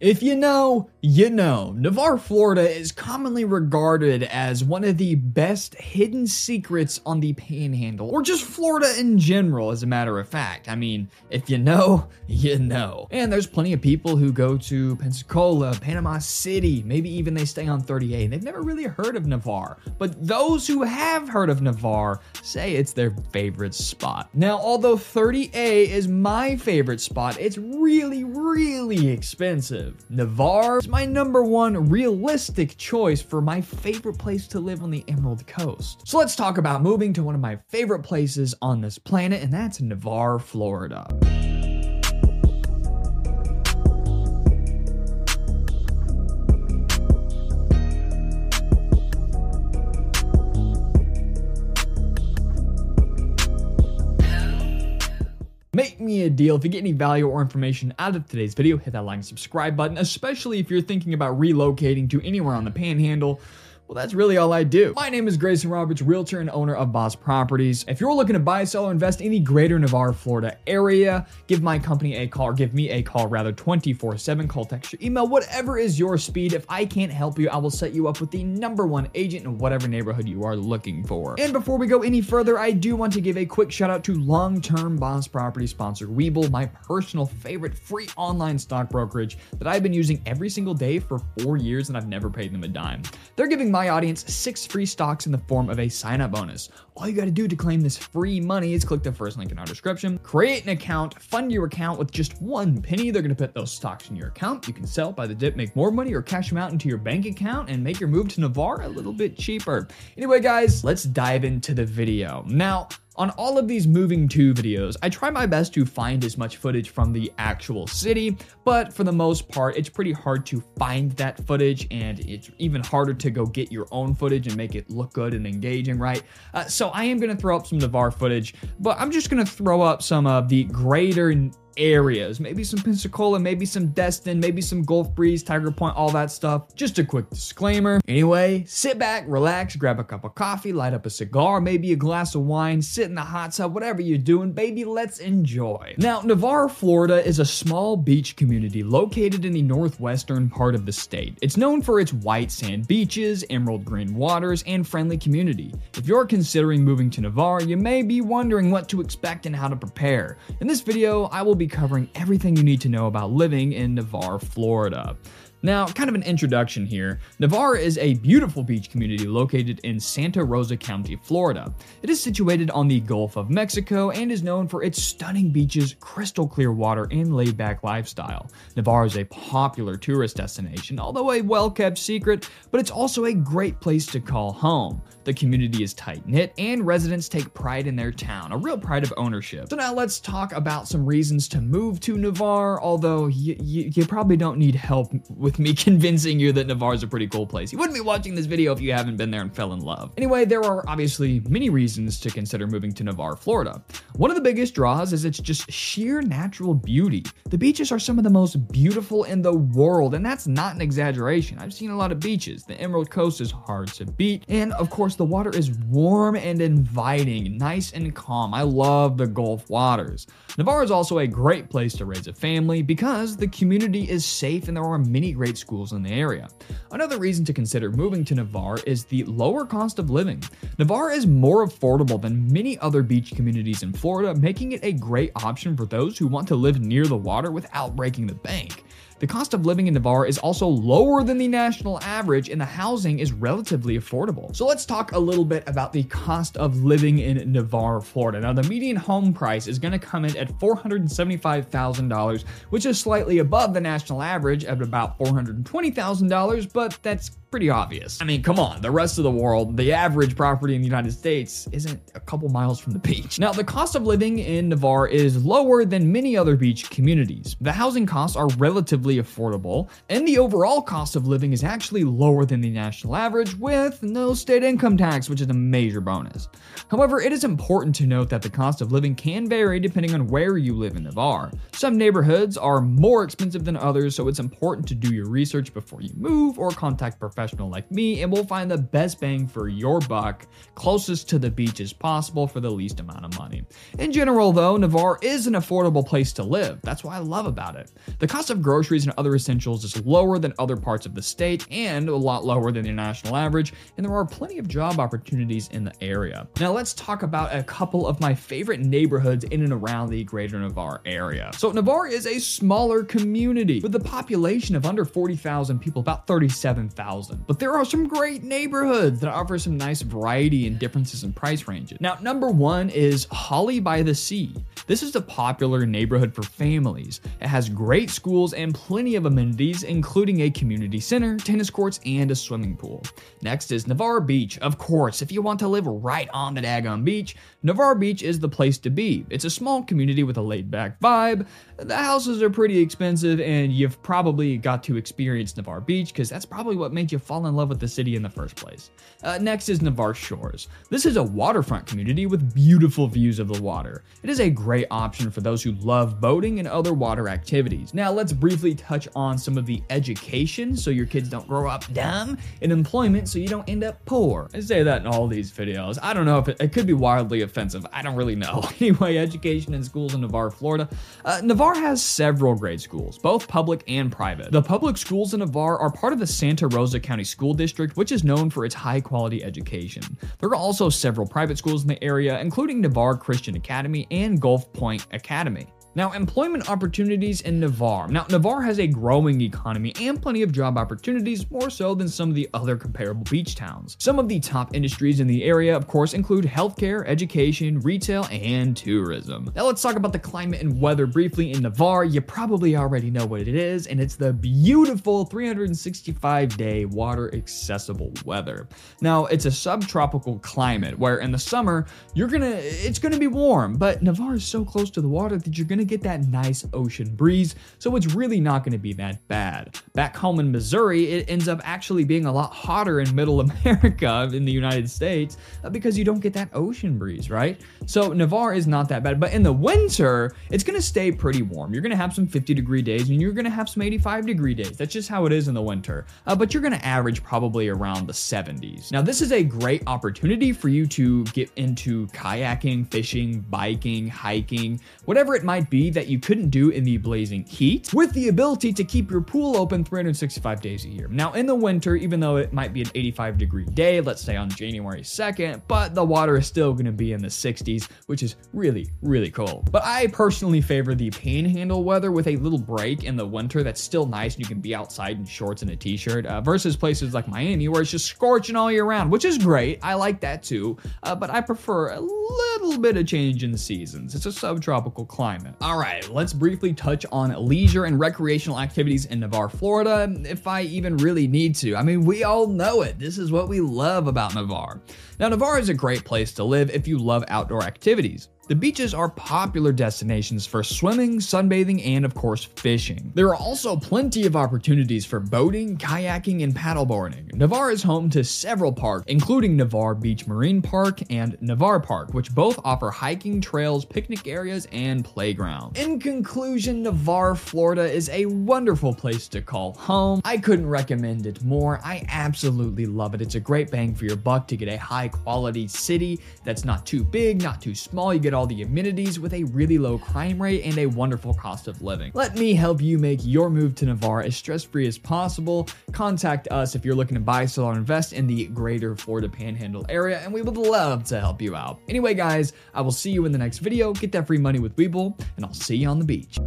If you know, you know. Navarre, Florida is commonly regarded as one of the best hidden secrets on the panhandle, or just Florida in general, as a matter of fact. I mean, if you know, you know. And there's plenty of people who go to Pensacola, Panama City, maybe even they stay on 30A, and they've never really heard of Navarre. But those who have heard of Navarre say it's their favorite spot. Now, although 30A is my favorite spot, it's really, really expensive. Navarre is my number one realistic choice for my favorite place to live on the Emerald Coast. So let's talk about moving to one of my favorite places on this planet, and that's Navarre, Florida. Make me a deal. If you get any value or information out of today's video, hit that like and subscribe button, especially if you're thinking about relocating to anywhere on the panhandle. Well, that's really all I do. My name is Greyson Roberts, realtor and owner of Boss Properties. If you're looking to buy, sell, or invest in the greater Navarre, Florida area, give my company a call, or give me a call rather 24 7. Call, text, email, whatever is your speed. If I can't help you, I will set you up with the number one agent in whatever neighborhood you are looking for. And before we go any further, I do want to give a quick shout out to long term Boss Property sponsor Webull, my personal favorite free online stock brokerage that I've been using every single day for four years and I've never paid them a dime. They're giving my my audience six free stocks in the form of a sign up bonus. All you gotta do to claim this free money is click the first link in our description, create an account, fund your account with just one penny. They're gonna put those stocks in your account. You can sell by the dip, make more money, or cash them out into your bank account and make your move to Navarre a little bit cheaper. Anyway, guys, let's dive into the video. Now, on all of these moving to videos, I try my best to find as much footage from the actual city, but for the most part, it's pretty hard to find that footage, and it's even harder to go get your own footage and make it look good and engaging, right? Uh, so I am gonna throw up some Navarre footage, but I'm just gonna throw up some of the greater areas. Maybe some Pensacola, maybe some Destin, maybe some Gulf Breeze, Tiger Point, all that stuff. Just a quick disclaimer. Anyway, sit back, relax, grab a cup of coffee, light up a cigar, maybe a glass of wine, sit in the hot tub, whatever you're doing, baby, let's enjoy. Now, Navarre, Florida is a small beach community located in the northwestern part of the state. It's known for its white sand beaches, emerald green waters, and friendly community. If you're considering moving to Navarre, you may be wondering what to expect and how to prepare. In this video, I will be covering everything you need to know about living in Navarre, Florida. Now, kind of an introduction here. Navarre is a beautiful beach community located in Santa Rosa County, Florida. It is situated on the Gulf of Mexico and is known for its stunning beaches, crystal clear water, and laid back lifestyle. Navarre is a popular tourist destination, although a well kept secret, but it's also a great place to call home. The community is tight knit, and residents take pride in their town, a real pride of ownership. So, now let's talk about some reasons to move to Navarre, although you probably don't need help with me convincing you that Navarre is a pretty cool place. You wouldn't be watching this video if you haven't been there and fell in love. Anyway, there are obviously many reasons to consider moving to Navarre, Florida. One of the biggest draws is its just sheer natural beauty. The beaches are some of the most beautiful in the world, and that's not an exaggeration. I've seen a lot of beaches. The Emerald Coast is hard to beat, and of course, the water is warm and inviting, nice and calm. I love the Gulf waters. Navarre is also a great place to raise a family because the community is safe and there are many great schools in the area. Another reason to consider moving to Navarre is the lower cost of living. Navarre is more affordable than many other beach communities in Florida, making it a great option for those who want to live near the water without breaking the bank. The cost of living in Navarre is also lower than the national average, and the housing is relatively affordable. So let's talk a little bit about the cost of living in Navarre, Florida. Now, the median home price is going to come in at $475,000, which is slightly above the national average of about $420,000, but that's pretty obvious. I mean, come on, the rest of the world, the average property in the United States isn't a couple miles from the beach. Now, the cost of living in Navarre is lower than many other beach communities. The housing costs are relatively affordable, and the overall cost of living is actually lower than the national average with no state income tax, which is a major bonus. However, it is important to note that the cost of living can vary depending on where you live in Navarre. Some neighborhoods are more expensive than others, so it's important to do your research before you move or contact professionals professional like me, and we'll find the best bang for your buck closest to the beach as possible for the least amount of money. In general, though, Navarre is an affordable place to live. That's what I love about it. The cost of groceries and other essentials is lower than other parts of the state and a lot lower than the national average, and there are plenty of job opportunities in the area. Now, let's talk about a couple of my favorite neighborhoods in and around the greater Navarre area. So, Navarre is a smaller community with a population of under 40,000 people, about 37,000. But there are some great neighborhoods that offer some nice variety and differences in price ranges. Now, number one is Holly by the Sea. This is a popular neighborhood for families. It has great schools and plenty of amenities, including a community center, tennis courts, and a swimming pool. Next is Navarre Beach. Of course, if you want to live right on the Dagon Beach, Navarre Beach is the place to be. It's a small community with a laid back vibe. The houses are pretty expensive, and you've probably got to experience Navarre Beach because that's probably what made you fall in love with the city in the first place. Uh, next is Navarre Shores. This is a waterfront community with beautiful views of the water. It is a great option for those who love boating and other water activities. Now, let's briefly touch on some of the education so your kids don't grow up dumb, and employment so you don't end up poor. I say that in all these videos. I don't know if it, it could be wildly offensive. I don't really know. Anyway, education in schools in Navarre, Florida. Uh, Navarre has several grade schools, both public and private. The public schools in Navarre are part of the Santa Rosa County School District, which is known for its high quality education. There are also several private schools in the area, including Navarre Christian Academy and Gulf Point Academy. Now, employment opportunities in Navarre. Now, Navarre has a growing economy and plenty of job opportunities, more so than some of the other comparable beach towns. Some of the top industries in the area, of course, include healthcare, education, retail, and tourism. Now, let's talk about the climate and weather briefly in Navarre. You probably already know what it is, and it's the beautiful 365 day water accessible weather. Now, it's a subtropical climate where in the summer, you're gonna, it's gonna be warm, but Navarre is so close to the water that you're gonna get that nice ocean breeze, so it's really not gonna be that bad. Back home in Missouri, it ends up actually being a lot hotter in middle America in the United States uh, because you don't get that ocean breeze, right? So Navarre is not that bad, but in the winter, it's gonna stay pretty warm. You're gonna have some 50 degree days and you're gonna have some 85 degree days. That's just how it is in the winter, uh, but you're gonna average probably around the 70s. Now, this is a great opportunity for you to get into kayaking, fishing, biking, hiking, whatever it might be that you couldn't do in the blazing heat, with the ability to keep your pool open 365 days a year. Now, in the winter, even though it might be an 85 degree day, let's say on January 2nd, but the water is still to be in the 60s, which is really, really cold. But I personally favor the panhandle weather with a little break in the winter that's still nice and you can be outside in shorts and a t shirt uh, versus places like Miami where it's just scorching all year round, which is great. I like that too, uh, but I prefer a little bit of change in seasons. It's a subtropical climate. All right, let's briefly touch on leisure and recreational activities in Navarre, Florida, if I even really need to. I mean, we all know it. This is what we love about Navarre. Now, Navarre is a great place to live if you love outdoor activities. The beaches are popular destinations for swimming, sunbathing, and of course, fishing. There are also plenty of opportunities for boating, kayaking, and paddleboarding. Navarre is home to several parks, including Navarre Beach Marine Park and Navarre Park, which both offer hiking trails, picnic areas, and playgrounds. In conclusion, Navarre, Florida is a wonderful place to call home. I couldn't recommend it more. I absolutely love it. It's a great bang for your buck to get a high quality city that's not too big, not too small. You get all the amenities with a really low crime rate and a wonderful cost of living. Let me help you make your move to Navarre as stress free as possible. Contact us if you're looking to buy, sell, or invest in the greater Florida Panhandle area, and we would love to help you out. Anyway, guys, I will see you in the next video. Get that free money with Webull, and I'll see you on the beach.